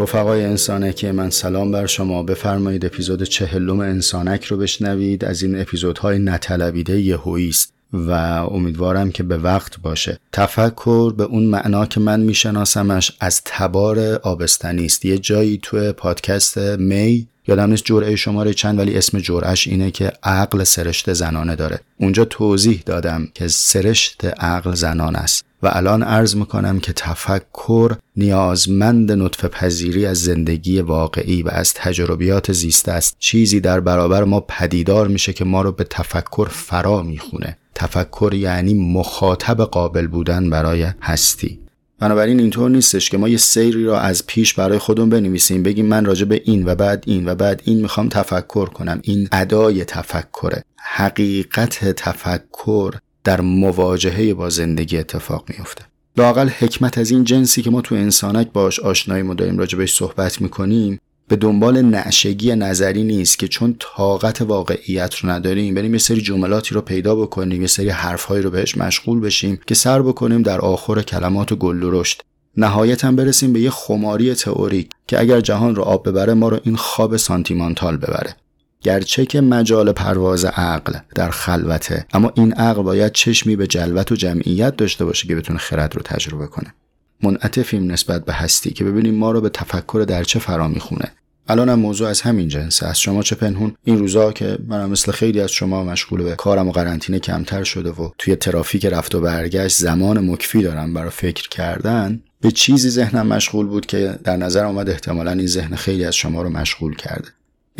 رفقای انسانکی من سلام بر شما. بفرمایید اپیزود چهلم انسانک رو بشنوید. از این اپیزودهای نطلبیده یهویی است و امیدوارم که به وقت باشه. تفکر به اون معنا که من میشناسمش از تبار آبستنی است. یه جایی تو پادکست می یادم نیست جرعه شماره چند ولی اسم جرعش اینه که عقل سرشت زنانه داره. اونجا توضیح دادم که سرشت عقل زنان است. و الان عرض می‌کنم که تفکر نیازمند نطف پذیری از زندگی واقعی و از تجربیات زیسته است. چیزی در برابر ما پدیدار میشه که ما رو به تفکر فرا می‌خونه. تفکر یعنی مخاطب قابل بودن برای هستی. بنابراین اینطور نیستش که ما یه سیری را از پیش برای خودمون بنویسیم. بگیم من راجع به این و بعد این و بعد این می‌خوام تفکر کنم. این ادای تفکره. حقیقت تفکر در مواجهه با زندگی اتفاق میفته لاقل حکمت از این جنسی که ما تو انسانک باش آشنایی ما داریم راجع بهش صحبت می‌کنیم به دنبال نعشگی نظری نیست که چون طاقت واقعیت رو نداریم بریم یه سری جملاتی رو پیدا بکنیم یه سری حرفهایی رو بهش مشغول بشیم که سر بکنیم در آخر کلمات گل و رشد نهایتا برسیم به یه خماری تئوریک که اگر جهان رو آب ببره ما رو این خواب سانتیمانتال ببره. گرچه که مجال پرواز عقل در خلوته اما این عقل باید چشمی به جلوت و جمعیت داشته باشه که بتونه خرد رو تجربه کنه. منعطفیم نسبت به هستی که ببینیم ما رو به تفکر در چه فرا می‌خونه الانم موضوع از همین جنسه از شما چه پنهون. این روزا که منم مثل خیلی از شما مشغول به کارم و قرنطینه کمتر شده و توی ترافیک رفت و برگشت زمان مکفی دارم برای فکر کردن به چیزی ذهنم مشغول بود که در نظر آمد احتمالا این ذهن خیلی از شما رو مشغول کرده.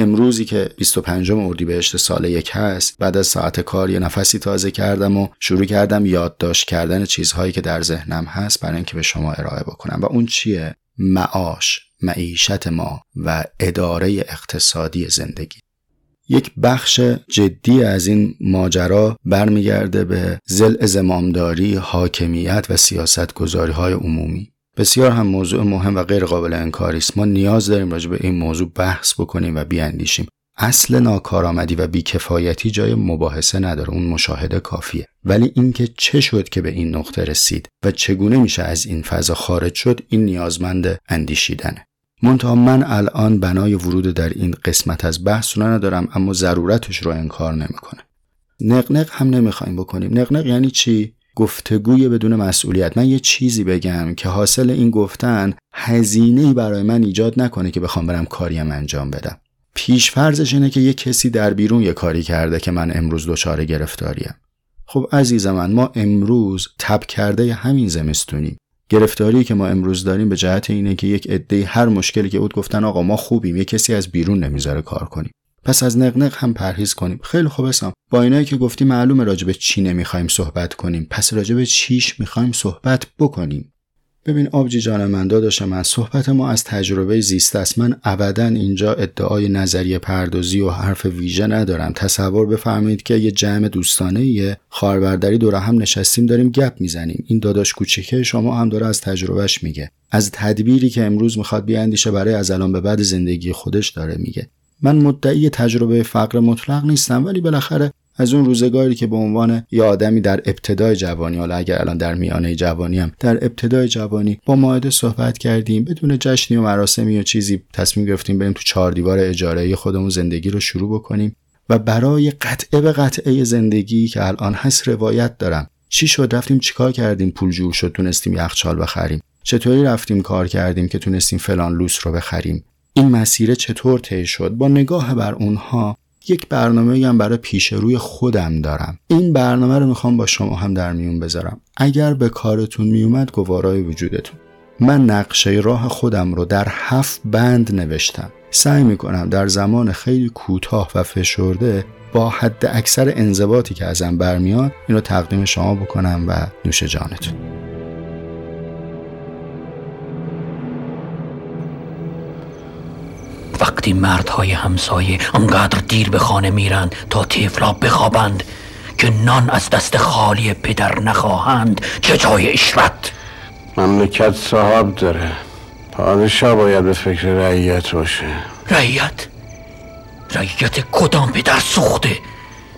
امروزی که 25 اردیبهشت سال یک هست بعد از ساعت کار یه نفسی تازه کردم و شروع کردم یادداشت کردن چیزهایی که در ذهنم هست برای اینکه به شما ارائه بکنم. و اون چیه؟ معاش معیشت ما و اداره اقتصادی زندگی. یک بخش جدی از این ماجرا برمیگرده به زل زمامداری، حاکمیت و سیاست گذاری های عمومی. بسیار هم موضوع مهم و غیر قابل انکاری است. ما نیاز داریم راجع به این موضوع بحث بکنیم و بیاندیشیم. اصل ناکارآمدی و بیکفایتی جای مباحثه نداره اون مشاهده کافیه. ولی اینکه چه شد که به این نقطه رسید و چگونه میشه از این فضا خارج شد این نیازمند اندیشیدنه. منتها من الان بنای ورود در این قسمت از بحث رو ندارم اما ضرورتش رو انکار نمی‌کنه. نقنق هم نمی‌خوایم بکنیم. نقنق یعنی چی؟ گفتگوی بدون مسئولیت. من یه چیزی بگم که حاصل این گفتن هزینه برای من ایجاد نکنه که بخوام برم کاریم انجام بدم. پیش فرضش اینه که یه کسی در بیرون یه کاری کرده که من امروز دچار گرفتاریم. خب عزیز من ما امروز تب کرده همین زمستونیم. گرفتاری که ما امروز داریم به جهت اینه که یک عده هر مشکلی که بود گفتن آقا ما خوبیم یه کسی از بیرون نمی‌ذاره کار کنیم. پس از نقنق هم پرهیز کنیم. خیلی خوب اسم با اینایی که گفتی معلومه راجع به چی نمی‌خوایم صحبت کنیم. پس راجع به چیش می‌خوایم صحبت بکنیم. ببین آبجی جان من داداش من صحبت ما از تجربه زیست است. من ابدا اینجا ادعای نظریه پردازی و حرف ویژه ندارم. تصور بفرمایید که یه جمع دوستانه یه خاربردری دور هم نشستیم داریم گپ می‌زنیم. این داداش کوچیکه شما هم داره از تجربهش میگه. از تدبیری که امروز می‌خواد بیاندیشه برای از الان به بعد زندگی خودش داره میگه. من مدعی تجربه فقر مطلق نیستم ولی بالاخره از اون روزگاری که به عنوان یه آدمی در ابتدای جوانی حالا اگر الان در میانه جوانی هم در ابتدای جوانی با ماهده صحبت کردیم بدون جشنی و مراسمی و چیزی تصمیم گرفتیم بریم تو چهار دیوار اجاره خودمون زندگی رو شروع بکنیم. و برای قطعه به قطعه زندگی که الان هست روایت دارم. چی شد؟ رفتیم چیکار کردیم؟ پول جور شد تونستیم یخچال بخریم. چطوری رفتیم؟ کار کردیم که تونستیم فلان لوس رو بخریم. این مسیر چطور طی شد؟ با نگاه بر اونها یک برنامه هم برای پیش روی خودم دارم. این برنامه رو می‌خوام با شما هم در میون بذارم. اگر به کارتون میومد گوارای وجودتون. من نقشه راه خودم رو در هفت بند نوشتم. سعی می‌کنم در زمان خیلی کوتاه و فشرده با حد اکثر انضباطی که ازم برمیاد این رو تقدیم شما بکنم و نوش جانتون. وقتی مردهای همسایه انقدر دیر به خانه میرند تا تیفلا بخوابند که نان از دست خالی پدر نخواهند چه جای اشرت مملکت صاحب داره. پادشاه باید به فکر رعیت باشه. رعیت؟ رعیت کدام پدر سوخته؟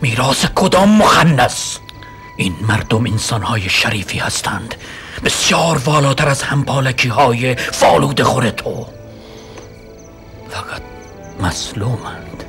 میراث کدام مخنس این مردم انسانهای شریفی هستند. بسیار والاتر از همپالکی های فالود خور تو. فقط مسلومند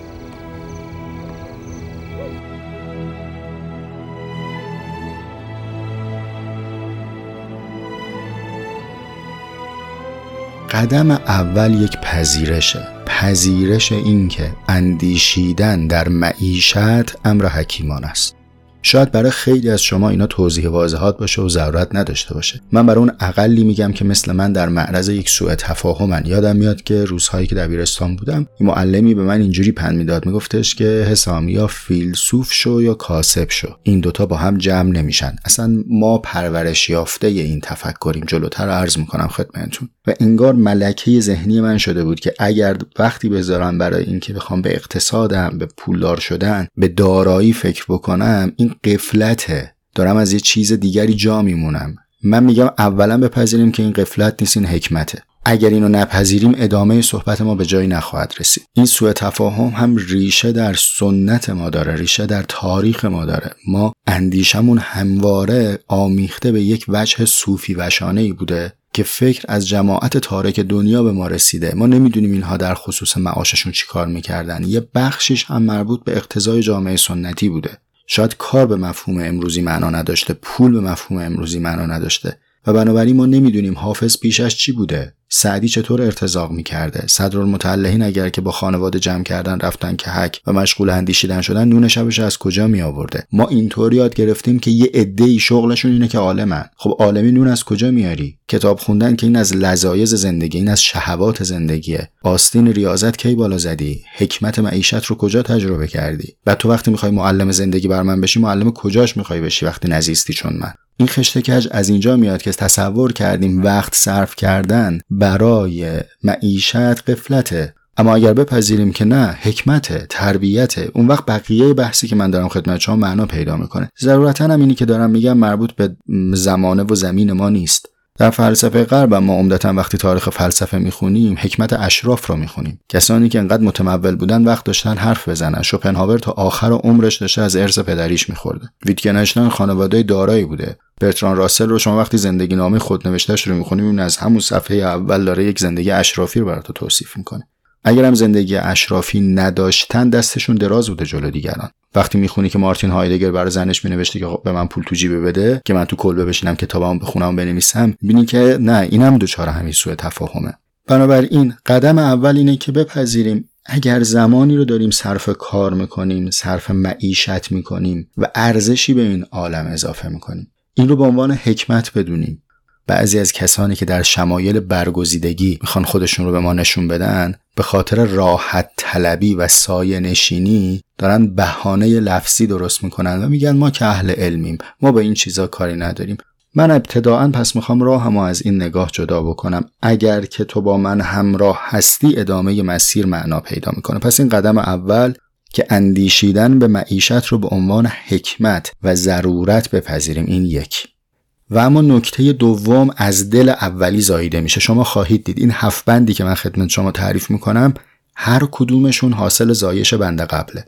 قدم اول یک پذیرشه. پذیرش اینکه اندیشیدن در معیشت امر حکیمان است. شاید برای خیلی از شما اینا توضیح واضحات باشه و ضرورت نداشته باشه. من برای اون اقلی میگم که مثل من در معرض یک سوء تفاهمن. یادم میاد که روزهایی که دبیرستان بودم این معلمی به من اینجوری پند می‌داد. میگفتش که حسام یا فیلسوف شو یا کاسب شو. این دوتا با هم جمع نمیشن. اصلا ما پرورش یافته این تفکریم. جلوتر عرض می‌کنم خدمتتون. و انگار ملکه ذهنی من شده بود که اگر وقتی بذارم برای اینکه بخوام به اقتصادم به پولدار شدن به دارایی فکر بکنم این قفلته. دارم از یه چیز دیگری جا میمونم. من میگم اولا بپذیریم که این قفلت نیست این حکمته. اگر اینو نپذیریم ادامه صحبت ما به جایی نخواهد رسید. این سوء تفاهم هم ریشه در سنت ما داره ریشه در تاریخ ما داره. ما اندیشمون همواره آمیخته به یک وجه صوفی وشانه ای بوده که فکر از جماعت تارک دنیا به ما رسیده. ما نمی‌دونیم اینها در خصوص معاششون چیکار می‌کردن. یه بخشیش هم مربوط به اقتضای جامعه سنتی بوده. شاید کار به مفهوم امروزی معنا نداشته پول به مفهوم امروزی معنا نداشته. و بنابراین ما نمی‌دونیم حافظ پیشش چی بوده. سعدی چطور ارتزاق می‌کرده؟ صدرالمتلهین اگر که با خانواده جمع کردن رفتن که حک و مشغول اندیشیدن شدن نون شبش از کجا می آورده ما اینطور یاد گرفتیم که یه عده شغلشون اینه که عالمن. خب عالمی نون از کجا میاری؟ کتاب خوندن که این از لذایز زندگی این از شهوات زندگیه. آستین ریاضت کی بالا زدی؟ حکمت معیشت رو کجا تجربه کردی؟ و تو وقتی می‌خوای معلم زندگی بر من بشی معلم کجاش می‌خوای بشی وقتی نزیستی چون من؟ این خشت کج از اینجا میاد که تصور کردیم وقت صرف کردن برای معیشت قفلته اما اگر بپذیریم که نه حکمت تربیت اون وقت بقیه بحثی که من دارم خدمت شما معنا پیدا می‌کنه. ضرورتا هم اینی که دارم میگم مربوط به زمانه و زمین ما نیست. در فلسفه غرب ما عمدتا وقتی تاریخ فلسفه می‌خونیم حکمت اشراف رو می‌خونیم. کسانی که انقدر متمول بودن وقت داشتن حرف بزنن. شوپنهاور تا آخر عمرش داشته از ارث پدریش میخورده. ویتگنشتاین خانواده دارایی بوده. برتران راسل رو شما وقتی زندگی نامه خودنوشتهش رو می‌خونیم از همون صفحه اول داره یک زندگی اشرافی رو برات توصیف می‌کنه. اگر هم زندگی اشرافی نداشتن دستشون دراز بوده جلو دیگران. وقتی می‌خونی که مارتین هایدگر برای زنش مینوشته که به من پول تو جیبه بده که من تو کلبه بشینم کتابامو بخونم و بنویسم ببینی که نه اینم دوچاره همین سوء تفاهمه. بنابراین قدم اول اینه که بپذیریم اگر زمانی رو داریم صرف کار می‌کنیم صرف معیشت می‌کنیم و ارزشی به این عالم اضافه می‌کنیم این رو به عنوان حکمت بدونیم. بعضی از کسانی که در شمایل برگزیدگی می‌خوان خودشون رو به ما نشون بدن به خاطر راحت طلبی و سایه نشینی دارن بهانه لفظی درست می‌کنن و میگن ما که اهل علمیم ما به این چیزا کاری نداریم. من ابتداعا پس می‌خوام راهمو از این نگاه جدا بکنم. اگر که تو با من همراه هستی ادامه مسیر معنا پیدا می‌کنه. پس این قدم اول که اندیشیدن به معیشت رو به عنوان حکمت و ضرورت بپذیریم این یک. و اما نکته دوم از دل اولی زاییده میشه. شما خواهید دید این هفت بندی که من خدمت شما تعریف می‌کنم هر کدومشون حاصل زایش بند قبله.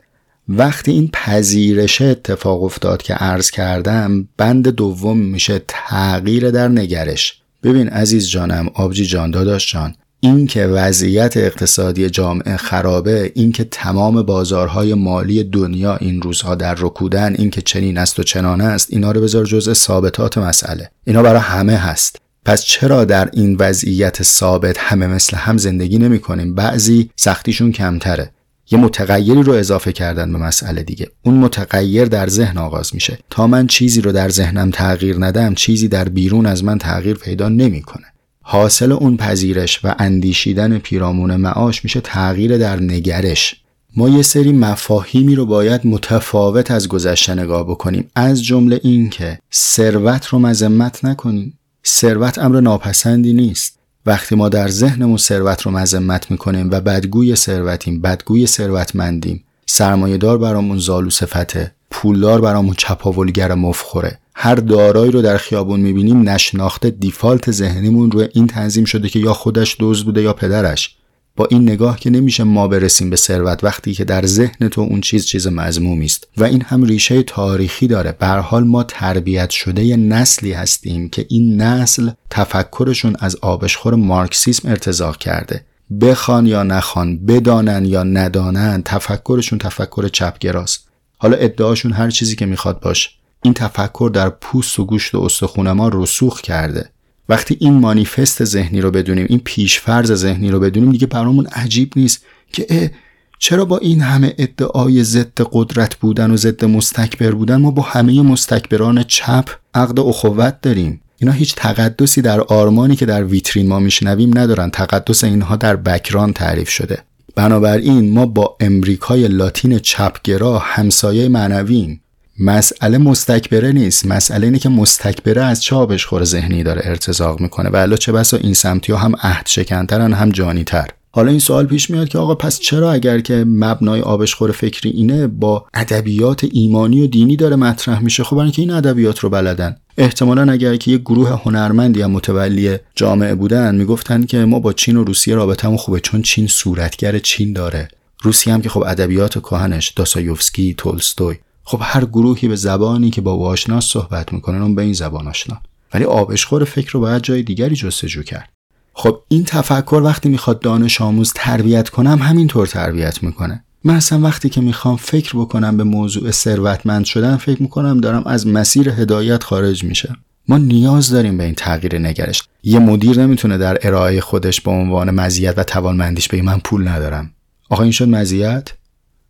وقتی این پذیرش اتفاق افتاد که عرض کردم بند دوم میشه تغییر در نگرش. ببین عزیز جانم آبجی جان داداش جان اینکه وضعیت اقتصادی جامعه خرابه اینکه تمام بازارهای مالی دنیا این روزها در رکودن اینکه چنین است و چنان است اینا رو بذار جزء ثابتات مسئله. اینا برای همه هست. پس چرا در این وضعیت ثابت همه مثل هم زندگی نمی کنیم بعضی سختیشون کمتره. یه متغیری رو اضافه کردن به مسئله دیگه. اون متغیر در ذهن آغاز میشه. تا من چیزی رو در ذهنم تغییر ندم چیزی در بیرون از من تغییر پیدا نمی‌کنه. حاصل اون پذیرش و اندیشیدن پیرامون معاش میشه تغییر در نگرش. ما یه سری مفاهیمی رو باید متفاوت از گذشته نگاه بکنیم. از جمله این که ثروت رو مذمت نکنیم. ثروت امر ناپسندی نیست. وقتی ما در ذهنمون ثروت رو مذمت می‌کنیم و بدگوی ثروتیم بدگوی ثروتمندیم سرمایهدار برامون زالو صفته پولدار برامون چپاولگر مفخوره. هر دارایی رو در خیابون می‌بینیم نشناخته دیفالت ذهنیمون روی این تنظیم شده که یا خودش دوز بوده یا پدرش. با این نگاه که نمیشه ما برسیم به ثروت وقتی که در ذهن تو اون چیز چیز مضمومی است. و این هم ریشه تاریخی داره. به حال ما تربیت شده ی نسلی هستیم که این نسل تفکرشون از آبشخور مارکسیسم ارتزاق کرده. بخوان یا نخوان بدانن یا ندانن تفکرشون تفکر چپگراست. حالا ادعاشون هر چیزی که می‌خواد باشه. این تفکر در پوست و گوشت و استخون ما رسوخ کرده. وقتی این مانیفست ذهنی رو بدونیم این پیشفرز ذهنی رو بدونیم دیگه برامون عجیب نیست که چرا با این همه ادعای ضد قدرت بودن و ضد مستکبر بودن ما با همه مستکبران چپ عقد اخوت داریم؟ اینا هیچ تقدسی در آرمانی که در ویترین ما میشنویم ندارن. تقدس اینها در بکران تعریف شده. بنابراین ما با امریکای لاتین چپگرا همسایه معنویم. مسئله مستکبره نیست. مسئله اینه که مستکبره از چه آبشخور ذهنی داره ارتزاق می‌کنه. و چه بسا این سمتی ها هم عهد شکنترن هم جانیتر. حالا این سوال پیش میاد که آقا پس چرا اگر که مبنای آبشخور فکری اینه با ادبیات ایمانی و دینی داره مطرح میشه خب اینکه این ادبیات رو بلدن. احتمالا اگر که یه گروه هنرمندی یا متولی جامعه بودن می‌گفتن که ما با چین و روسیه رابطمون خوبه چون چین صورتگر چین داره. روسیه هم که خب ادبیات کهنش داسایوفسکی تولستوی. خب هر گروهی به زبانی که با او آشناس صحبت می‌کنن اون به این زبان آشنا. ولی آبشخور فکر رو باید جای دیگری جستجو کرد. خب این تفکر وقتی می‌خواد دانش آموز تربیت کنم همینطور تربیت می‌کنه. من اصلا وقتی که می‌خوام فکر بکنم به موضوع ثروتمند شدن فکر می‌کنم دارم از مسیر هدایت خارج میشه ما نیاز داریم به این تغییر نگرش. یه مدیر نمی‌تونه در ارائه خودش به عنوان مزیت و توانمندیش بگه من پول ندارم. آقا این شد مزیت؟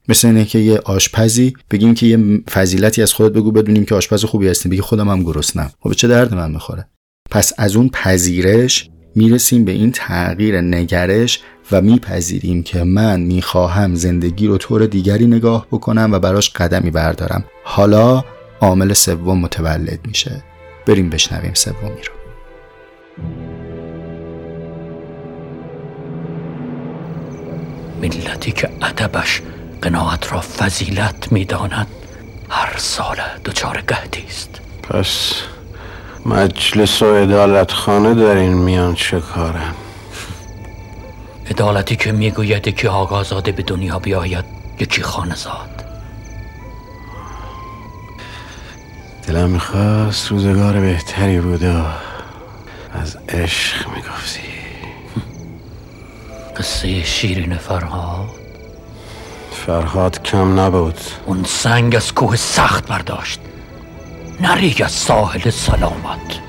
مثل اینه که یه آشپزی بگیم که یه فضیلتی از خودت بگو بدونیم که آشپز خوبی هستی بگی خودم هم گرسنم. خب چه درد من می‌خوره؟ پس از اون پذیرش می‌رسیم به این تغییر نگرش و میپذیریم که من می‌خواهم زندگی رو طور دیگری نگاه بکنم و براش قدمی بردارم. حالا عامل سوم متولد میشه. بریم بشنویم سومی رو. ملتی که ادبش قناعت را فضیلت می‌داند. هر سال دچار گهدی است. پس مجلس و ادالت خانه در این میان چه کاره عدالتی که می‌گوید که آقازاده به دنیا بیاید یکی خانه زاد دلم می‌خواست روزگار بهتری بود و از عشق می‌گفتی. قصه شیرین فرهاد. فرهاد کم نبود. اون سنگ از کوه سخت برداشت. نریگ از ساحل سلامت.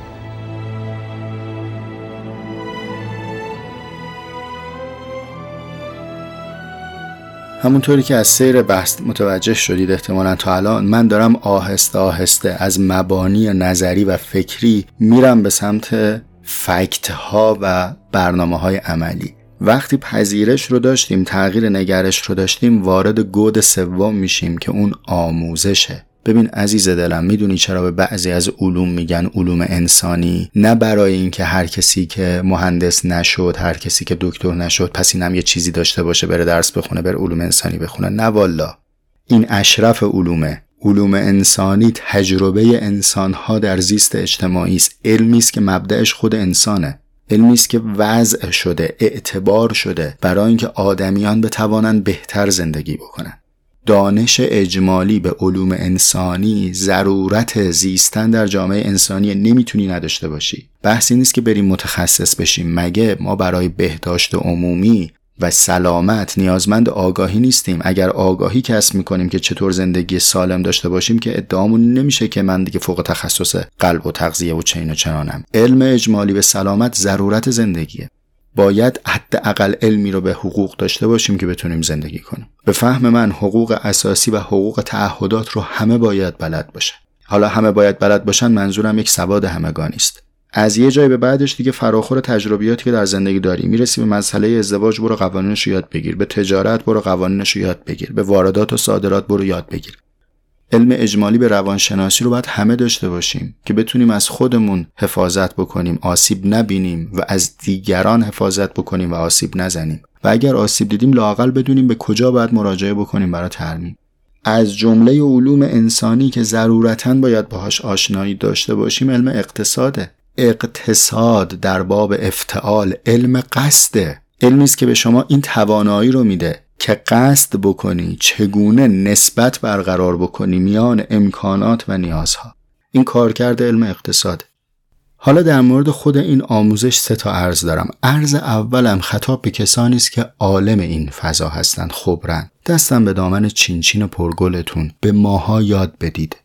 همونطوری که از سیر بحث متوجه شدید احتمالا تا الان من دارم آهسته آهسته از مبانی نظری و فکری میرم به سمت فکت ها و برنامه های عملی. وقتی پذیرش رو داشتیم تغییر نگرش رو داشتیم وارد گود سوم میشیم که اون آموزشه. ببین عزیز دلم می‌دونی چرا به بعضی از علوم میگن علوم انسانی؟ نه برای اینکه هر کسی که مهندس نشد هر کسی که دکتر نشد پس اینم یه چیزی داشته باشه بره درس بخونه بره علوم انسانی بخونه. نه والا. این اشرف علومه. علوم انسانی تجربه انسانها در زیست اجتماعی است. علمی است که مبدعش خود انسانه. علمی است که وضع شده اعتبار شده برای اینکه آدمیان بتوانند بهتر زندگی بکنند. دانش اجمالی به علوم انسانی ضرورت زیستن در جامعه انسانی نمی‌تونی نداشته باشی. بحثی نیست که بریم متخصص بشیم. مگه ما برای بهداشت عمومی و سلامت نیازمند آگاهی نیستیم. اگر آگاهی کسب می‌کنیم که چطور زندگی سالم داشته باشیم که ادعامون نمیشه که من دیگه فوق تخصص قلب و تغذیه و چین و چنانم. علم اجمالی به سلامت ضرورت زندگیه. باید حداقل علمی رو به حقوق داشته باشیم که بتونیم زندگی کنیم. به فهم من حقوق اساسی و حقوق تعهدات رو همه باید بلد باشه. حالا همه باید بلد باشن منظورم یک سواد همگانی است از یه جای به بعدش دیگه فراخور تجربیاتی که در زندگی داری. می‌رسی به مسئله ازدواج برو قوانینش رو یاد بگیر. به تجارت برو قوانینش رو یاد بگیر. به واردات و صادرات برو یاد بگیر. علم اجمالی به روانشناسی رو باید همه داشته باشیم که بتونیم از خودمون حفاظت بکنیم آسیب نبینیم و از دیگران حفاظت بکنیم و آسیب نزنیم. و اگر آسیب دیدیم لاقل بدونیم به کجا باید مراجعه بکنیم برای ترمیم. از جمله علوم انسانی که ضرورتا باید باهاش آشنایی داشته باشیم علم اقتصاده. اقتصاد در باب افتعال علم قصده علمی است که به شما این توانایی رو میده که قصد بکنی چگونه نسبت برقرار بکنی میان امکانات و نیازها. این کارکرد علم اقتصاد. حالا در مورد خود این آموزش سه تا عرض دارم. عرض اولم خطاب به کسانی است که عالم این فضا هستند خبرن دستم به دامن چینچین پرگلتون. به ماها یاد بدید.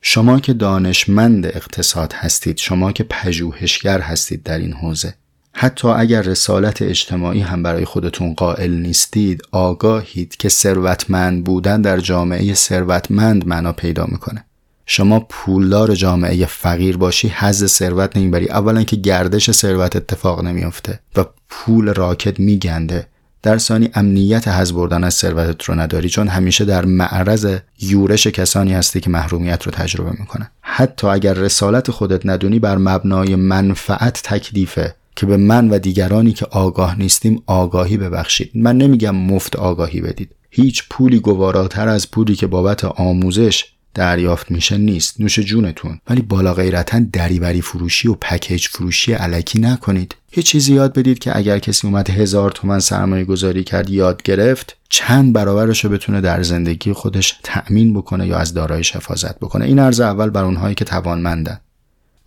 شما که دانشمند اقتصاد هستید شما که پژوهشگر هستید در این حوزه حتی اگر رسالت اجتماعی هم برای خودتون قائل نیستید آگاهید که ثروتمند بودن در جامعه ثروتمند معنا پیدا می‌کنه. شما پولدار جامعه فقیر باشی حز ثروت نمی‌بری. اولا که گردش ثروت اتفاق نمیافته و پول راکت میگنده. در ثانی امنیت حز بردن از ثروتت رو نداری چون همیشه در معرض یورش کسانی هستی که محرومیت رو تجربه می‌کنه حتی اگر رسالت خودت ندونی بر مبنای منفعت تکلیفه که به من و دیگرانی که آگاه نیستیم آگاهی ببخشید. من نمیگم مفت آگاهی بدید. هیچ پولی گواراتر از پولی که بابت آموزش دریافت میشه نیست. نوش جونتون. ولی بالا غیرتا دریوری فروشی و پکیج فروشی علکی نکنید. یه چیزی یاد بدید که اگر کسی اومد هزار تومن سرمایه گذاری کرد یاد گرفت چند برابرش رو بتونه در زندگی خودش تأمین بکنه یا از دارایش حفاظت بکنه. این عرض اول بر اونهایی که توانمندن.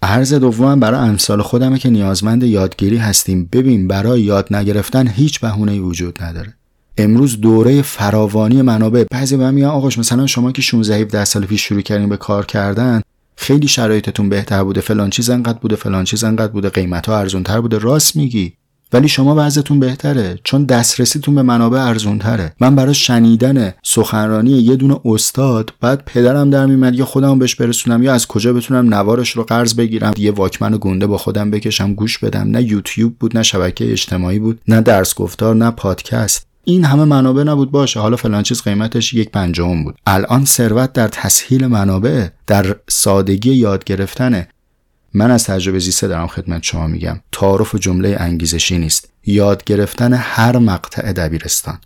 عرض دوم برای امثال خودمه که نیازمند یادگیری هستیم. ببین برای یاد نگرفتن هیچ بهونه‌ای وجود نداره. امروز دوره فراوانی منابع. بعضی به میگن آقاش مثلا شما که 16 17 سال پیش شروع کردین به کار کردن خیلی شرایطتون بهتر بوده. فلان چیز انقدر بوده فلان چیز انقدر بوده قیمت ها ارزون تر بوده. راست میگی. ولی شما وضعتون بهتره چون دسترسیتون به منابع ارزون تره من برای شنیدن سخنرانی یه دونه استاد بعد پدرم در میمد یا خودم بهش برسونم یا از کجا بتونم نوارش رو قرض بگیرم. یه واکمن گنده با خودم بکشم گوش بدم. نه یوتیوب بود نه شبکه اجتماعی بود نه درس گفتار نه پادکست. این همه منابع نبود باشه. حالا فلان چیز قیمتش یک پنجم بود. الان ثروت در تسهیل منابع در سادگی یاد گرفتنه. من از تجربه زیسته دارم خدمت شما میگم. تعارف جمله انگیزشی نیست. یاد گرفتن هر مقطع دبیرستان.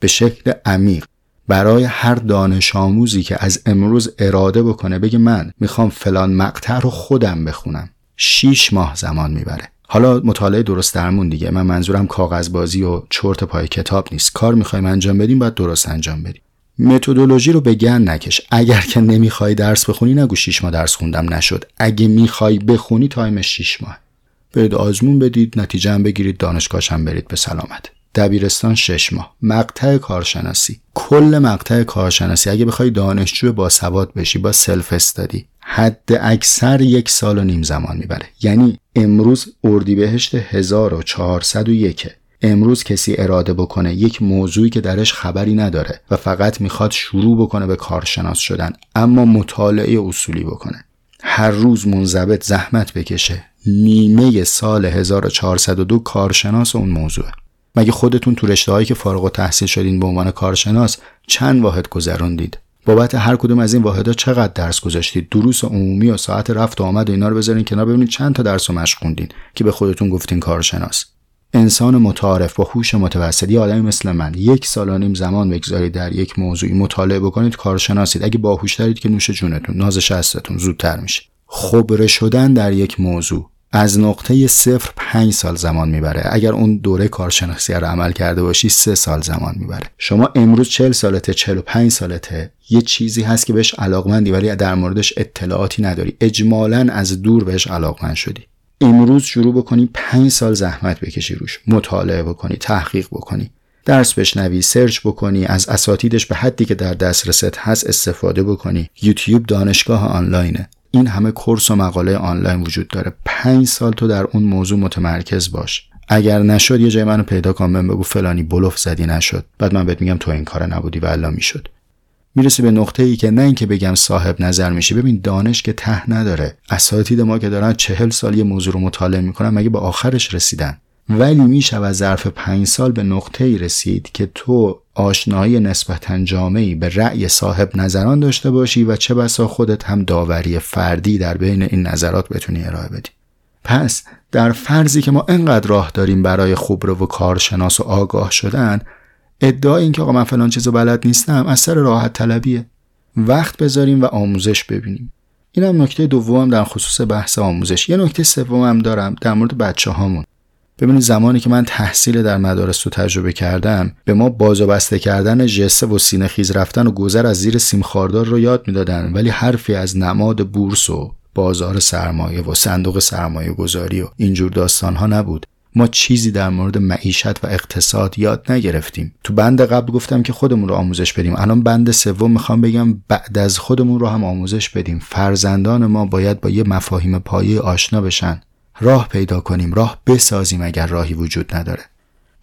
به شکل عمیق. برای هر دانش آموزی که از امروز اراده بکنه بگه من می‌خوام فلان مقطع رو خودم بخونم. شیش ماه زمان می‌بره. حالا مطالعه درست درمون دیگه. من منظورم کاغذبازی و چرت پای کتاب نیست. کار می‌خوایم انجام بدیم باید درست انجام بدیم. متدولوژی رو به گند نکش. اگر که نمی‌خوای درس بخونی نگو شیش ماه درس خوندم نشد. اگه می‌خوای بخونی time ش شیش ماه. برید آزمون بدید نتیجه هم بگیرید دانشگاهش هم برید به سلامت. دبیرستان شش ماه. مقطع کارشناسی. کل مقطع کارشناسی. اگه بخوای دانشجو با سواد بشی با سلف استادی. حد اکثر یک سال و نیم زمان می‌بره. یعنی امروز اردیبهشت 1401 امروز کسی اراده بکنه یک موضوعی که درش خبری نداره و فقط می‌خواد شروع بکنه به کارشناس شدن اما مطالعه اصولی بکنه. هر روز منضبط زحمت بکشه. نیمه سال 1402 کارشناس اون موضوعه. مگه خودتون تو رشته هایی که فارغ و تحصیل شدین به عنوان کارشناس چند واحد گذروندید؟ بابت هر کدوم از این واحدها چقدر درس گذاشتید؟ دروس عمومی و ساعت رفت و آمد و اینا رو بذارین کنار ببینید چند تا درس رو مشق خوندین که به خودتون گفتین کارشناس انسان متعارف با هوش متوسط آدمی مثل من یک سال و نیم زمان بگذارید در یک موضوعی مطالعه بکنید کارشناسید اگه باهوش دارید که نوش جونتون ناز شستتون زودتر میشه. خبره شدن در یک موضوع. از نقطه صفر پنج سال زمان می‌بره. اگر اون دوره کارشناسی رو عمل کرده باشی سه سال زمان می‌بره. شما امروز چل سالته چل و پنج سالته. یه چیزی هست که بهش علاقمندی ولی در موردش اطلاعاتی نداری. اجمالا از دور بهش علاقمند شدی. امروز شروع بکنی پنج سال زحمت بکشی روش. مطالعه بکنی تحقیق بکنی. درس بشنوی سرچ بکنی. از اساتیدش به حدی که در دسترست هست استفاده بکنی. یوتیوب دانشگاه آنلاینه. این همه کورس و مقاله آنلاین وجود داره. پنج سال تو در اون موضوع متمرکز باش. اگر نشد یه جای منو پیدا کن من بگو فلانی بلوف زدی نشد. بعد من بهت میگم تو این کار نبودی و الا می‌شد. می‌رسی به نقطه ای که نه اینکه بگم صاحب نظر میشی. ببین دانش که ته نداره. اساتید ما که دارن چهل سال یه موضوع رو مطالعه می‌کنن مگه به آخرش رسیدن؟ ولی میشه از ظرف پنج سال به نقطه ای رسید که تو آشنایی نسبتا جامعی به رأی صاحب نظران داشته باشی و چه بسا خودت هم داوری فردی در بین این نظرات بتونی ارائه بدی. پس در فرضی که ما انقدر راه داریم برای خوبرو و کارشناس و آگاه شدن ادعا این که آقا من فلان چیزو بلد نیستم از سر راحت طلبیه. وقت بذاریم و آموزش ببینیم. اینم نکته دومم در خصوص بحث آموزش. یه نکته سومم دارم در مورد بچه هامون ببینید زمانی که من تحصیل در مدارس رو تجربه کردم به ما باز و بسته کردن جسه و سینه خیز رفتن و گذر از زیر سیم خاردار رو یاد می‌دادن ولی حرفی از نماد بورس و بازار سرمایه و صندوق سرمایه گذاری و اینجور داستان ها نبود. ما چیزی در مورد معیشت و اقتصاد یاد نگرفتیم. تو بند قبل گفتم که خودمون رو آموزش بدیم. الان بند سوم می‌خوام بگم بعد از خودمون رو هم آموزش بدیم. فرزندان ما باید با یه مفاهیم پایه آشنا بشن. راه پیدا کنیم راه بسازیم اگر راهی وجود نداره.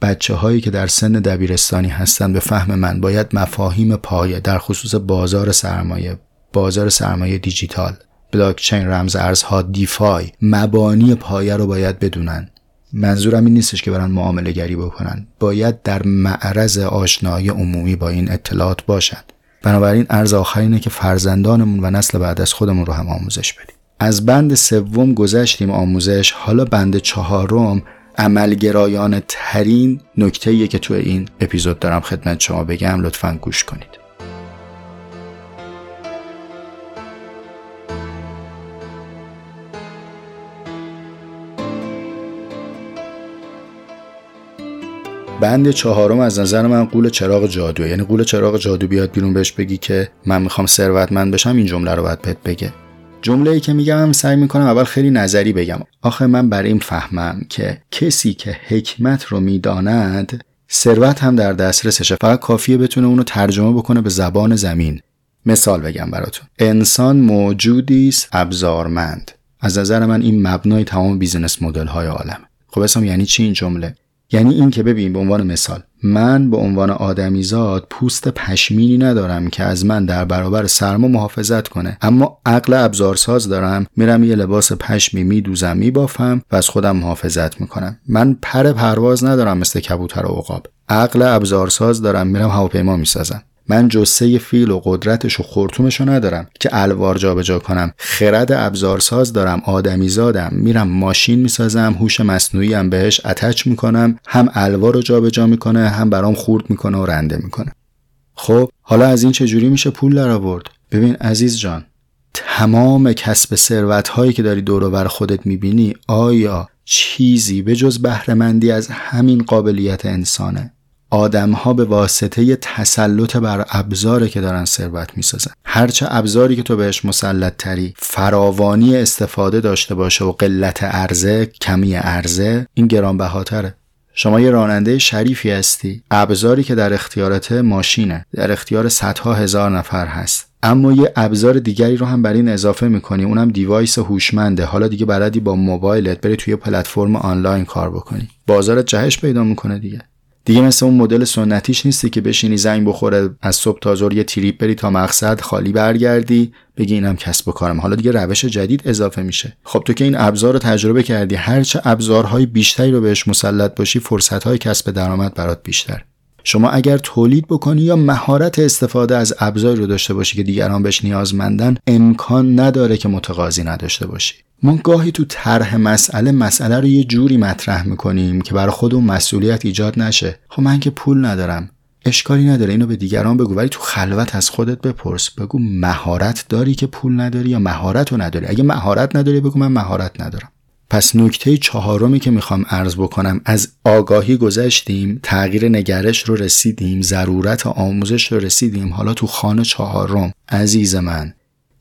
بچه هایی که در سن دبیرستانی هستند به فهم من باید مفاهیم پایه در خصوص بازار سرمایه بازار سرمایه دیجیتال بلاکچین رمز ارزها دیفای مبانی پایه رو باید بدونن. منظورم این نیستش که برن معامله گری بکنن. باید در معرض آشنایی عمومی با این اطلاعات باشند بنابراین ارز آخر اینه که فرزندانمون و نسل بعد از خودمون رو هم آموزش بدیم. از بند سوم گذشتیم آموزش حالا بند چهارم عملگرایانه ترین نکته که تو این اپیزود دارم خدمت شما بگم لطفا گوش کنید. بند چهارم از نظر من قول چراغ جادوه یعنی قول چراغ جادو بیاد بیرون بهش بگی که من می‌خوام ثروتمند بشم این جمله رو باید بهت بگه. جمله ای که میگم سعی می‌کنم اول خیلی نظری بگم. آخه من بر این فهمم که کسی که حکمت رو می‌داند ثروت هم در دسترسشه. فقط کافیه بتونه اونو ترجمه بکنه به زبان زمین. مثال بگم براتون. انسان موجودی است ابزارمند. از نظر من این مبنای تمام بیزینس مدل های عالم خب اسم یعنی چی این جمله؟ یعنی این که ببین به عنوان مثال من به عنوان آدمیزاد پوست پشمینی ندارم که از من در برابر سرما محافظت کنه. اما عقل ابزارساز دارم. میرم یه لباس پشمی میدوزم میبافم و از خودم محافظت می‌کنم. من پر پرواز ندارم مثل کبوتر و عقاب. عقل ابزارساز دارم. میرم هواپیما می‌سازم. من جسه فیل و قدرتش و خورتومش رو ندارم که الوار جابجا کنم. خرد ابزارساز دارم آدمی زادم میرم ماشین می‌سازم هوش مصنوعی هم بهش اتچ می‌کنم. هم الوار رو جابجا می‌کنه هم برام خورد می‌کنه و رنده می‌کنه. خب حالا از این چجوری میشه پول در آورد؟ ببین عزیز جان تمام کسب ثروت هایی که داری دور بر خودت می‌بینی آیا چیزی به جز بهرهمندی از همین قابلیت انسانه؟ آدم ها به واسطه تسلط بر ابزاره که دارن ثروت می‌سازن. هرچه ابزاری که تو بهش مسلط تری فراوانی استفاده داشته باشه و قلت عرضه کمی عرضه این گرانبهاتره. شما یه راننده شریفی هستی. ابزاری که در اختیارته ماشینه. در اختیار صدها هزار نفر هست. اما یه ابزار دیگری رو هم بر این اضافه می‌کنی. اونم device هوشمنده. حالا دیگه بلدی با موبایلت بری توی پلتفرم آنلاین کار بکنی. بازارت جهش پیدا می‌کنه دیگه. دیگه مثل اون مدل سنتیش نیستی که بشینی زنگ بخوره از صبح تا ظهر یه trip بری تا مقصد خالی برگردی بگی اینم کسب و کارم. حالا دیگه روش جدید اضافه میشه. خب تو که این ابزار رو تجربه کردی هرچه ابزارهای بیشتری رو بهش مسلط باشی فرصتهای کسب درآمد برات بیشتر. شما اگر تولید بکنی یا مهارت استفاده از ابزاری رو داشته باشی که دیگران بهش نیازمندن امکان نداره که متقاضی نداشته باشی. ما گاهی تو طرح مسئله مسئله رو یه جوری مطرح می‌کنیم که برای خودمون مسئولیت ایجاد نشه. خب من که پول ندارم. اشکالی نداره. اینو به دیگران بگو. ولی تو خلوت از خودت بپرس. بگو مهارت داری که پول نداری یا مهارت رو نداری؟ اگه مهارت نداری بگو من مهارت ندارم. پس نکته چهارمی که می‌خوام عرض بکنم از آگاهی گذشتیم تغییر نگرش رو رسیدیم ضرورت آموزش رو رسیدیم. حالا تو خانه چهارم عزیز من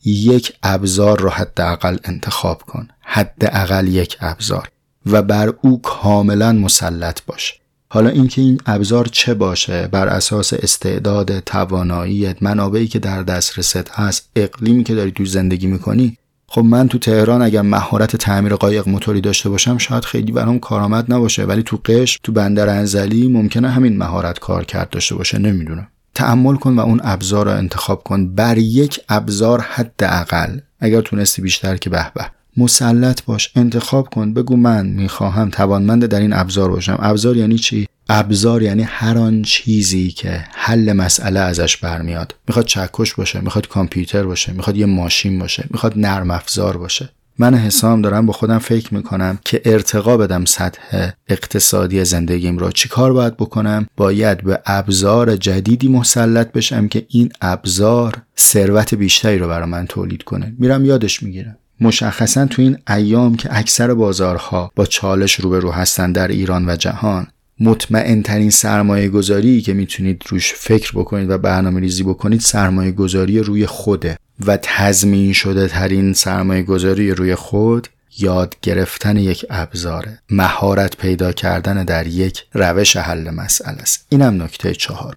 یک ابزار رو حداقل انتخاب کن. حداقل یک ابزار. و بر او کاملا مسلط باش. حالا اینکه این ابزار چه باشه بر اساس استعداد تواناییت منابعی که در دسترست هست اقلیمی که داری تو زندگی می‌کنی. خب من تو تهران اگر مهارت تعمیر قایق موتوری داشته باشم شاید خیلی برام کارآمد نباشه. ولی تو قش تو بندر انزلی ممکنه همین مهارت کار کرد داشته باشه. نمی‌دونم. تعمل کن و اون ابزار رو انتخاب کن بر یک ابزار حداقل. اگر تونستی بیشتر که به به. مسلط باش انتخاب کن بگو من می‌خواهم توانمند در این ابزار باشم. ابزار یعنی چی؟ ابزار یعنی هر آن چیزی که حل مسئله ازش برمیاد. می‌خواد چکش باشه می‌خواد کامپیوتر باشه می‌خواد یه ماشین باشه می‌خواد نرم افزار باشه. من حسام دارم با خودم فکر می‌کنم که ارتقا بدم سطح اقتصادی زندگیم رو. چیکار باید بکنم؟ باید به ابزار جدیدی مسلط بشم که این ابزار ثروت بیشتری رو برای من تولید کنه. میرم یادش می‌گیرم. مشخصا تو این ایام که اکثر بازارها با چالش روبرو هستن در ایران و جهان مطمئن ترین سرمایه گذاری که می‌تونید روش فکر بکنید و برنامه ریزی بکنید سرمایه گذاری روی خوده. و تضمین شده ترین سرمایه گذاری روی خود یاد گرفتن یک ابزاره. مهارت پیدا کردن در یک روش حل مسئله است. اینم نکته چهار.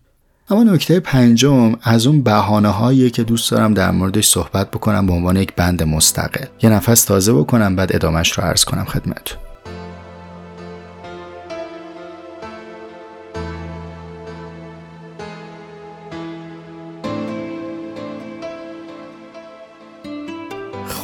اما نکته پنجم از اون هایی که دوست دارم در موردش صحبت بکنم به عنوان یک بند مستقل. یه نفس تازه بکنم بعد ادامش رو عرض کنم خدمتتون.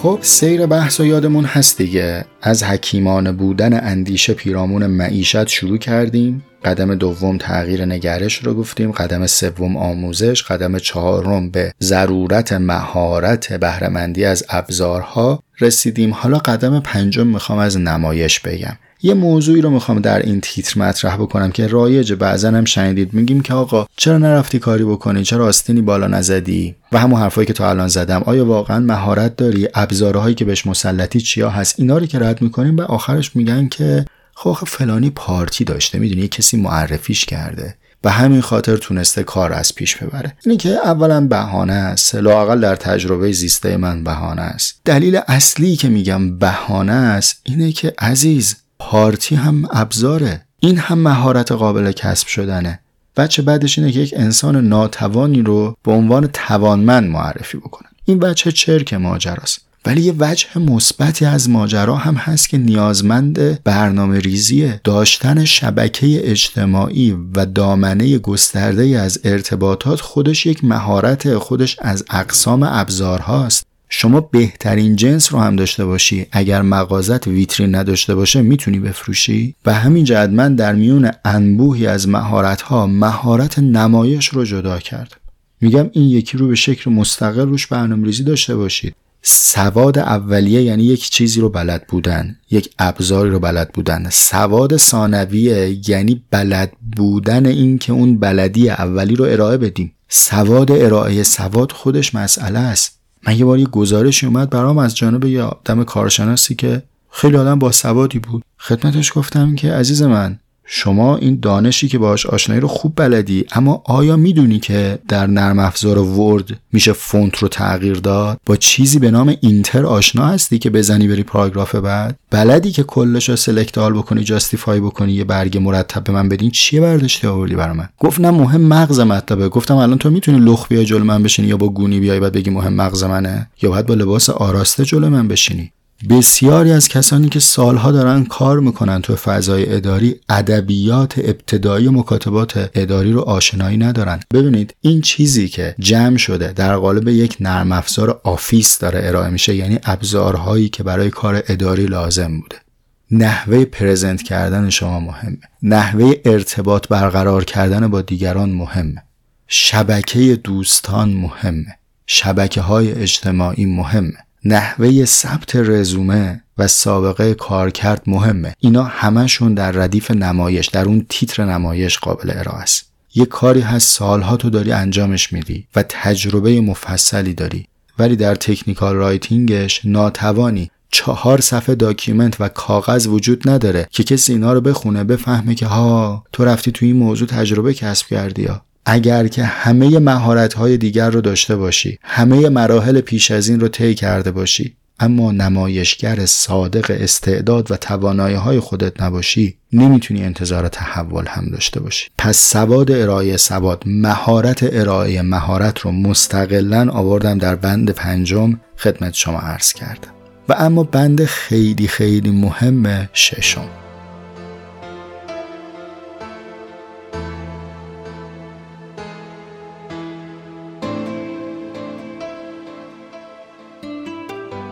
خب سیر بحث و یادمون هست دیگه. از حکیمان بودن اندیشه پیرامون معیشت شروع کردیم. قدم دوم تغییر نگرش رو گفتیم. قدم سوم آموزش. قدم چهارم به ضرورت مهارت بهرهمندی از ابزارها رسیدیم. حالا قدم پنجم می‌خوام از نمایش بگم. یه موضوعی رو می‌خوام در این تیتر مطرح بکنم که رایج بعضا هم شنیدید. میگیم که آقا چرا نرفتی کاری بکنی؟ چرا آستینی بالا نزدی؟ و همون حرفایی که تا الان زدم. آیا واقعا مهارت داری؟ ابزارهایی که بهش مسلطی چیا هست؟ اینا رو که رد می‌کنیم و آخرش میگن که خب فلانی پارتی داشته. می‌دونی کسی معرفیش کرده. و همین خاطر تونسته کار از پیش ببره. اینی که اولا بهانه است. لاقل در تجربه زیسته من بهانه است. دلیل اصلی که میگم بهانه است اینه که عزیز پارتی هم ابزاره. این هم مهارت قابل کسب شدنه. بچه بعدش اینه که یک انسان ناتوانی رو به عنوان توانمند معرفی بکنن. این بچه چرک ماجراست. ولی یه وجه مثبتی از ماجرا هم هست که نیازمند برنامه ریزیه داشتن شبکه اجتماعی و دامنه گسترده از ارتباطات خودش یک مهارت خودش از اقسام ابزارهاست. شما بهترین جنس رو هم داشته باشی. اگر مغازت ویترین نداشته باشه می‌تونی بفروشی. و همین من در میون انبوهی از مهارت ها مهارت نمایش رو جدا کرد. میگم این یکی رو به شکل مستقل روش برنامه‌ریزی داشته باشید. سواد اولیه یعنی یک چیزی رو بلد بودن یک ابزاری رو بلد بودن. سواد ثانویه یعنی بلد بودن این که اون بلدی اولی رو ارائه بدیم. سواد ارائه سواد خودش مسئله است. من یه بار یه گزارشی اومد برام از جانب یه آدم کارشناسی که خیلی آدم با سوادی بود. خدمتش گفتم که عزیز من شما این دانشی که باش آشنایی رو خوب بلدی اما آیا می‌دونی که در نرم افزار Word میشه فونت رو تغییر داد؟ با چیزی به نام Enter آشنا هستی که بزنی بری پاراگراف بعد؟ بلدی که کلش رو select all بکنی justify بکنی یه برگ مرتب به من بدین؟ چیه برداشتی آوردی برا من؟ گفت نه مهم مغز مطلبه گفتم الان تو می‌تونی لخ بیای جلو من بشینی یا با گونی بیای بعد بگی مهم مغز منه؟ یا باید با لباس آراسته جلو من بشینی؟ بسیاری از کسانی که سالها دارن کار می‌کنن تو فضای اداری ادبیات ابتدایی مکاتبات اداری رو آشنایی ندارن. ببینید این چیزی که جمع شده در قالب یک نرم افزار Office داره ارائه میشه یعنی ابزارهایی که برای کار اداری لازم بوده. نحوه present کردن شما مهمه. نحوه ارتباط برقرار کردن با دیگران مهمه. شبکه دوستان مهمه. شبکه های اجتماعی مهمه. نحوه ثبت رزومه و سابقه کارکرد مهمه. اینا همشون در ردیف نمایش در اون تیتر نمایش قابل ارائه است. یه کاری هست سالها تو داری انجامش میدی و تجربه مفصلی داری. ولی در technical writing ش ناتوانی چهار صفحه document و کاغذ وجود نداره که کسی اینا رو بخونه بفهمه که ها تو رفتی تو این موضوع تجربه کسب کردی یا؟ اگر که همه مهارت های دیگر رو داشته باشی همه مراحل پیش از این رو طی کرده باشی اما نمایشگر صادق استعداد و توانایی های خودت نباشی نمی‌تونی انتظار تحول هم داشته باشی. پس سواد ارائه سواد مهارت ارائه مهارت رو مستقلا آوردم در بند پنجم خدمت شما عرض کردم. و اما بند خیلی خیلی مهم ششم.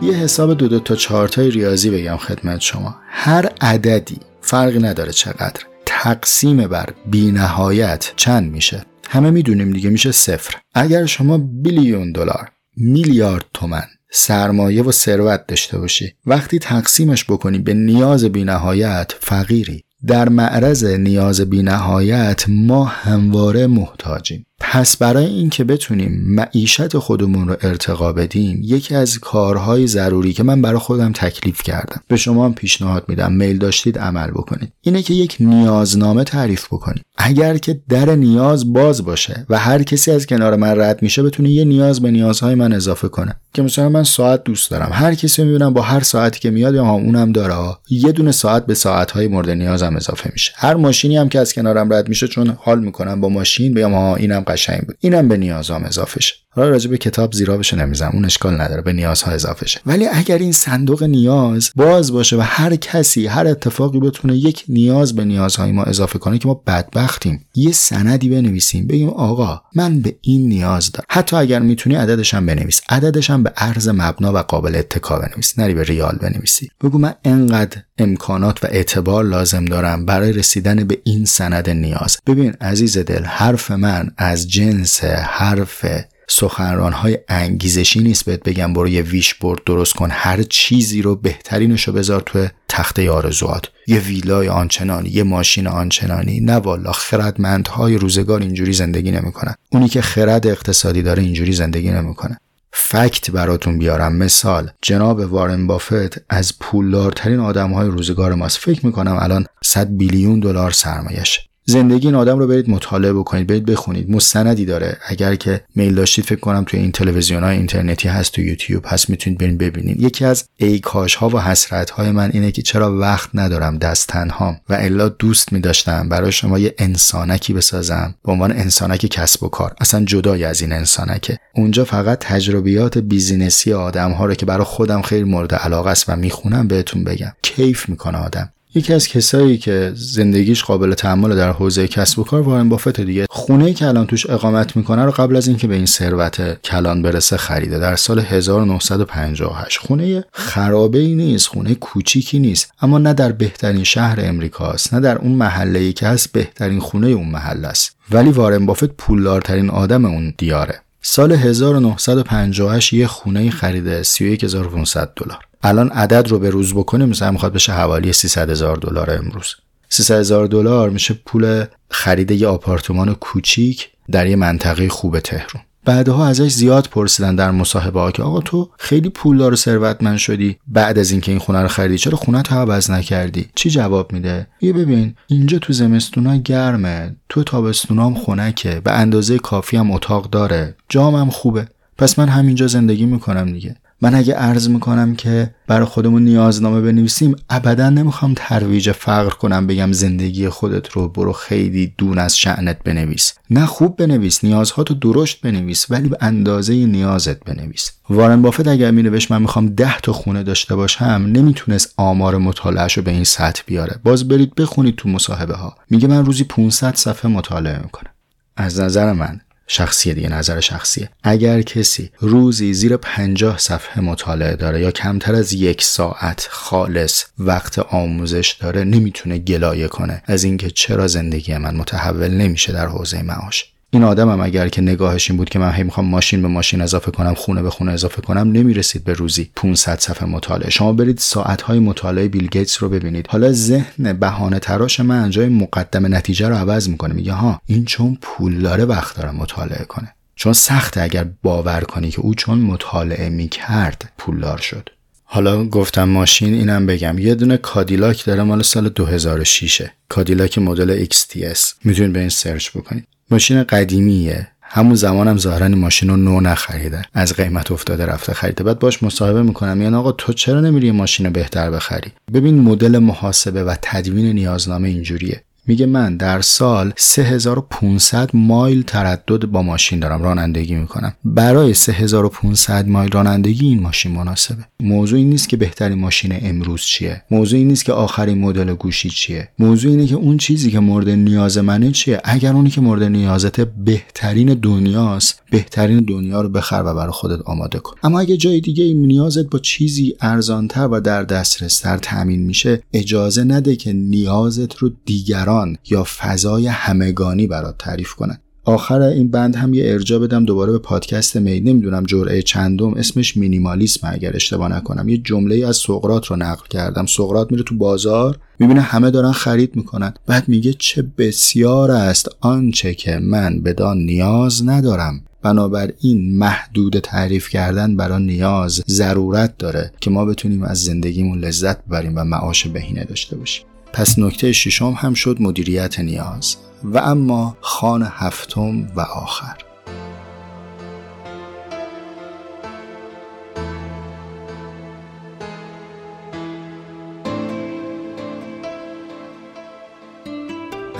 یه حساب دو دو تا چهارتای ریاضی بگم خدمت شما. هر عددی فرقی نداره چقدر. تقسیم بر بینهایت چند میشه؟ همه می‌دونیم دیگه میشه صفر. اگر شما بیلیون دلار میلیارد تومن سرمایه و ثروت داشته باشی وقتی تقسیمش بکنی به نیاز بینهایت فقیری. در معرض نیاز بینهایت ما همواره محتاجیم. پس برای اینکه بتونیم معیشت خودمون رو ارتقا بدیم یکی از کارهای ضروری که من برای خودم تکلیف کردم. به شما هم پیشنهاد میدم. میل داشتید عمل بکنید. اینه که یک نیازنامه تعریف بکنید. اگر که در نیاز باز باشه و هر کسی از کنار من رد میشه بتونه یه نیاز به نیازهای من اضافه کنه. که مثلا من ساعت دوست دارم. هر کسی می‌بینم با هر ساعتی که میاد یا اونم داره یه دونه ساعت به ساعتهای مورد نیازم اضافه میشه. هر ماشینی هم که از کنارم رد میشه چون حال می‌کنم با ماشین بگم ها اینم بود. اینم به نیازام اضافه شه. حالا راجع به کتاب زیرا بشه نمیزم اون اشکال نداره به نیازها اضافه شه. ولی اگر این صندوق نیاز باز باشه و هر کسی هر اتفاقی بتونه یک نیاز به نیازهای ما اضافه کنه که ما بدبختیم یه سندی بنویسیم بگیم آقا من به این نیاز دارم. حتی اگر می‌تونی عددش هم بنویس عددش هم به ارز مبنا و قابل اتکا بنویس نری به ریال بنویسی. بگو من انقدر امکانات و اعتبار لازم دارم برای رسیدن به این سند نیاز. ببین عزیز دل حرف من از جنس حرف سخنران های انگیزشی نیست بهت بگم برو یه ویش برد درست کن. هر چیزی رو بهترینشو بذار تو تخته آرزوات یه ویلای آنچنانی یه ماشین آنچنانی. نه والا خردمندهای روزگار اینجوری زندگی نمی‌کنن. اونی که خرد اقتصادی داره اینجوری زندگی نمی‌کنه. فکت براتون بیارم. مثال جناب وارن بافت از پولدارترین آدمهای روزگار ماست. فکر می‌کنم الان 100 بیلیون دلار سرمایشه زندگی این آدم رو برید مطالعه بکنید برید بخونید. مستندی داره. اگر که میل داشتید فکر کنم توی این تلویزیون های اینترنتی هست تو یوتیوب هست می‌تونید برید ببینید. یکی از ایکاش ها و حسرت های من اینه که چرا وقت ندارم دست تنهام و الا دوست می داشتم برای شما یه انسانکی بسازم به عنوان انسانک کسب و کار. اصلا جدای از این انسانکه. اونجا فقط تجربیات business ی آدم ها رو که برای خودم خیلی مورد علاقه است و می‌خونم بهتون بگم. کیف می‌کنه آدم. یکی از کسایی که زندگیش قابل تأمل در حوزه کسب و کار وارن بافت دیگه خونه که الان توش اقامت می‌کنه رو قبل از اینکه به این ثروت کلان برسه خریده در سال 1958 خونه خرابه ای نیست خونه کوچیکی نیست اما نه در بهترین شهر امریکاست نه در اون محله ای که هست بهترین خونه اون محله است. ولی وارن بافت پولدارترین آدم اون دیاره. سال 1958 یه خونه خریده 31500 دلار. الان عدد رو به روز بکنیم مثلا می‌خواد بشه حوالی 300 هزار دلار امروز. 300 هزار دلار میشه پول خرید یه آپارتمان کوچیک در یه منطقه خوب تهرون بعدها ازش زیاد پرسیدن در مصاحبه ها که آقا تو خیلی پولدار و ثروتمند شدی بعد از اینکه این خونه رو خریدی چرا خونه تو عوض نکردی؟ چی جواب میده؟ یه ببین اینجا تو زمستونا گرمه تو تابستونا هم خنکه به اندازه کافی هم اتاق داره جامم خوبه. پس من همینجا زندگی می‌کنم دیگه. من اگه عرض می‌کنم که برای خودمون نیازنامه بنویسیم ابدا نمی‌خوام ترویج فقر کنم بگم زندگی خودت رو برو خیلی دون از شعنت بنویس. نه خوب بنویس نیازهاتو درشت بنویس ولی به اندازه نیازت بنویس. وارن بافت اگر مینوشت من می‌خوام ده تا خونه داشته باشم نمی‌تونست آمار مطالعهش رو به این سطح بیاره. باز برید بخونید تو مصاحبه ها میگه من روزی 500 صفحه مطالعه می‌کنم. از نظر من شخصی دیگه نظر شخصیه. اگر کسی روزی زیر پنجاه صفحه مطالعه داره یا کمتر از یک ساعت خالص وقت آموزش داره نمی‌تونه گلایه کنه. از اینکه چرا زندگی من متحول نمیشه در حوزه معاش. این آدم هم اگر که نگاهش این بود که من هی می‌خوام ماشین به ماشین اضافه کنم خونه به خونه اضافه کنم نمی‌رسید به روزی 500 صفحه مطالعه. شما برید ساعتهای مطالعه بیل گیتس رو ببینید. حالا ذهن بهانه تراش من جای مقدم نتیجه رو عوض می‌کنه. میگه ها این چون پول داره وقت داره مطالعه کنه. چون سخته اگر باور کنی که او چون مطالعه می‌کرد پولدار شد. حالا گفتم ماشین اینم بگم. یه دونه کادیلاک داره مال سال 2006 کادیلاک مدل XTS می‌تونید برید search بکنید. ماشین قدیمیه. همون زمانم ظاهرا ماشین رو نو نخریده از قیمت افتاده رفته خریده. بعد باش مصاحبه می‌کنن. میگن آقا تو چرا نمیری ماشین بهتر بخری؟ ببین مدل محاسبه و تدوین نیازنامه اینجوریه. میگه من در سال 3500 مایل تردد با ماشین دارم رانندگی می‌کنم. برای 3500 مایل رانندگی این ماشین مناسبه. موضوع این نیست که بهترین ماشین امروز چیه. موضوع این نیست که آخرین مدل گوشی چیه. موضوع اینه که اون چیزی که مورد نیاز منه چیه. اگر اونی که مورد نیازت بهترین دنیاست بهترین دنیا رو بخر و برای خودت آماده کن. اما اگه جای دیگه نیازت با چیزی ارزانتر و در دسترستر تامین میشه اجازه نده که نیازت رو دیگران یا فضای همگانی برات تعریف کنن. آخر این بند هم یه ارجا بدم دوباره به پادکست می نمی‌دونم جرعه چندم اسمش مینیمالیسم اگر اشتباه نکنم. یه جمله از سقرات رو نقل کردم. سقرات میره تو بازار می‌بینه همه دارن خرید می‌کنن. بعد میگه چه بسیار است آنچه که من بدان نیاز ندارم. بنابراین محدود تعریف کردن برای نیاز ضرورت داره که ما بتونیم از زندگیمون لذت ببریم و معاش بهینه داشته باشیم. پس نکته ششم هم شد مدیریت نیاز و اما خان هفتم و آخر.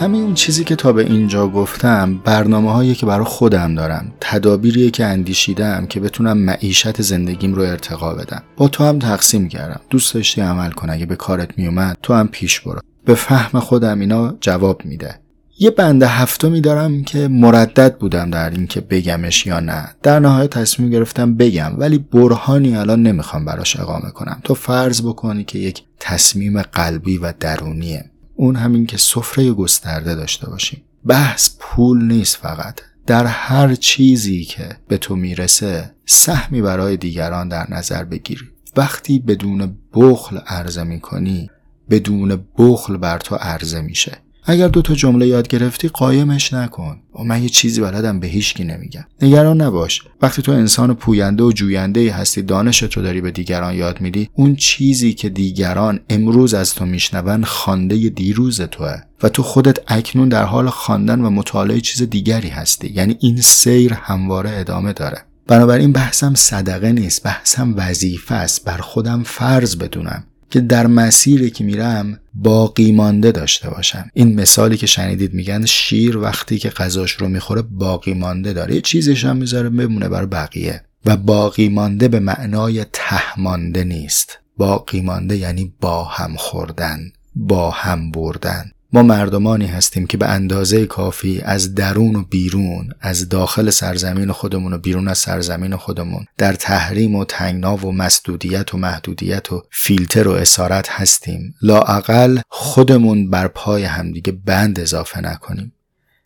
همین چیزی که تا به اینجا گفتم برنامه هایی که برای خودم دارم تدابیریه که اندیشیدم که بتونم معیشت زندگیم رو ارتقا بدم. با تو هم تقسیم کردم. دوست داشتی عمل کن اگه به کارت میومد تو هم پیش برو. به فهم خودم اینا جواب میده. یه بند هفتمی دارم که مردد بودم در اینکه بگمش یا نه. در نهایت تصمیم گرفتم بگم ولی برهانی الان نمی‌خوام براش اقامه کنم. تو فرض بکنی که یک تصمیم قلبی و درونیه. اون همین که سفره گسترده داشته باشیم. بحث پول نیست فقط. در هر چیزی که به تو می‌رسه سهمی برای دیگران در نظر بگیری وقتی بدون بخل عرضه می‌کنی بدون بخل بر تو عرضه میشه. اگر دو تا جمله یاد گرفتی قایمش نکن. و من یه چیزی بلدم به هیچکی نمیگم. نگران نباش. وقتی تو انسان پوینده و جوینده هستی دانشت رو داری به دیگران یاد میدی اون چیزی که دیگران امروز از تو میشنون خوانده دیروز توه. و تو خودت اکنون در حال خواندن و مطالعه چیز دیگری هستی. یعنی این سیر همواره ادامه داره. بنابراین بحثم صدقه نیست بحثم وظیفه است. بر خودم فرض بدونم. که در مسیری که میرم باقی مانده داشته باشم. این مثالی که شنیدید میگن شیر وقتی که غذاش رو می‌خوره باقی مانده داره. یه چیزش هم می‌ذاره بمونه برای بقیه. و باقی مانده به معنای ته مانده نیست. باقی مانده یعنی با هم خوردن با هم بردن. ما مردمانی هستیم که به اندازه کافی از درون و بیرون از داخل سرزمین خودمون و بیرون از سرزمین خودمون در تحریم و تنگنا و مسدودیت و محدودیت و فیلتر و اسارت هستیم. لاعقل خودمون بر پای همدیگه بند اضافه نکنیم.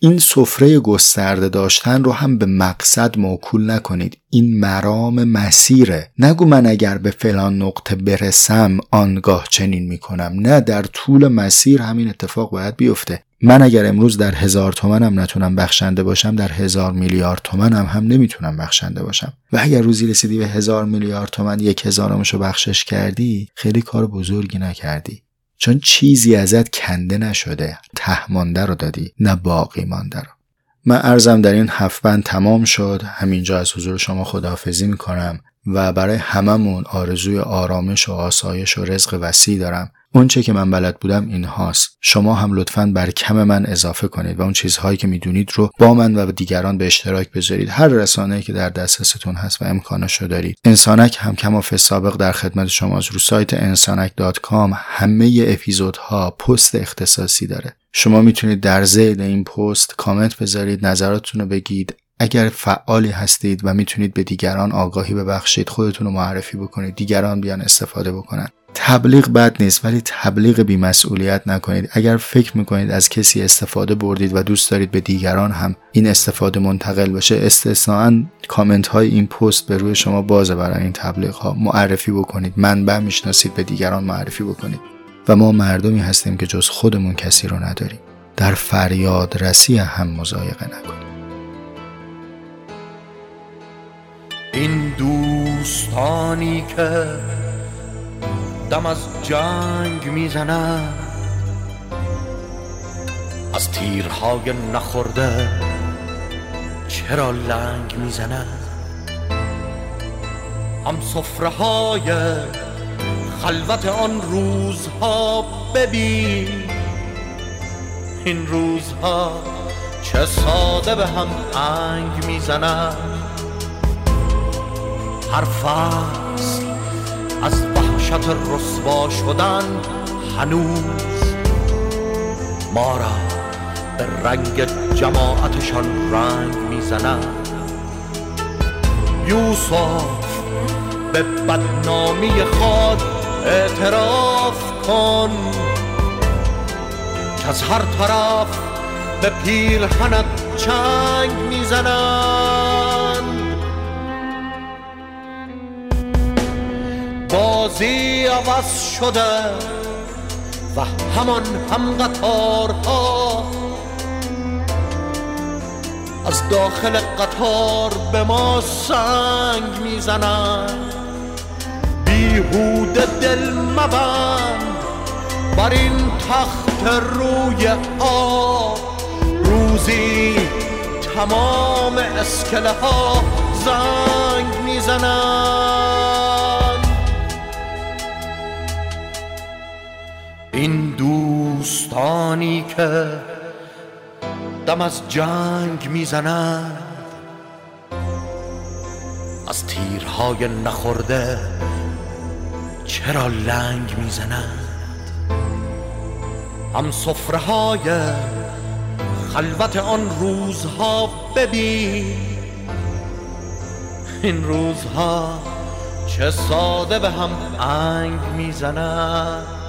این سفره گسترده داشتن رو هم به مقصد موکول نکنید. این مرام مسیره. نگو من اگر به فلان نقطه برسم آنگاه چنین می‌کنم. نه در طول مسیر همین اتفاق باید بیفته. من اگر امروز در هزار تومنم نتونم بخشنده باشم در هزار میلیارد تومنم هم نمی‌تونم بخشنده باشم. و اگر روزی رسیدی به هزار میلیارد تومن یک هزارمشو بخشش کردی خیلی کار بزرگی نکردی. چون چیزی ازت کنده نشده تهمانده رو دادی نه باقی مانده رو. من ارزم در این هفت بند تمام شد. همینجا از حضور شما خداحافظی می‌کنم و برای هممون آرزوی آرامش و آسایش و رزق وسیع دارم. اونچه که من بلد بودم این هاست. شما هم لطفا بر کم من اضافه کنید و اون چیزهایی که می‌دونید رو با من و دیگران به اشتراک بذارید. هر رسانه که در دسترستون هست و امکانش رو دارید. انسانک هم کم سابق در خدمت شماست رو سایت انسانک.com همه اپیزودها پست اختصاصی داره. شما می‌تونید در زید این پست کامنت بذارید نظراتتون رو بگید. اگر فعالی هستید و می‌تونید به دیگران آگاهی ببخشید خودتون رو معرفی بکنید دیگران بیان استفاده بکنن. تبلیغ بد نیست ولی تبلیغ بیمسئولیت نکنید. اگر فکر می‌کنید از کسی استفاده بردید و دوست دارید به دیگران هم این استفاده منتقل بشه استثناا کامنت های این پست به روی شما بازه برای این تبلیغ ها معرفی بکنید منبع می‌شناسید به دیگران معرفی بکنید. و ما مردمی هستیم که جز خودمون کسی رو نداریم. در فریاد رسی هم مزایقه نکنید. این دوستانی که دم از جنگ می‌زنند از تیرهای نخورده چرا لنگ می‌زنند هم صفره های خلوت آن روزها ببین. این روزها چه ساده به هم انگ می‌زنند هر فصل از وحشت رسوا شدن هنوز. ما را به رنگ جماعتشان رنگ می‌زنند یوسف به بدنامی خود اعتراف کن. که از هر طرف به پیرهنت چنگ می‌زنند بازی عوض شده و همان هم قطارها از داخل قطار به ما سنگ می‌زنند. بیهوده دل مبند بر این تخت روی آب. روزی تمام اسکله ها زنگ می‌زنند. این دوستانی که دم از جنگ می‌زنند از تیرهای نخورده چرا لنگ می‌زنند؟ هم صفره های خلوت آن روزها ببین این روزها چه ساده به هم انگ می‌زنند.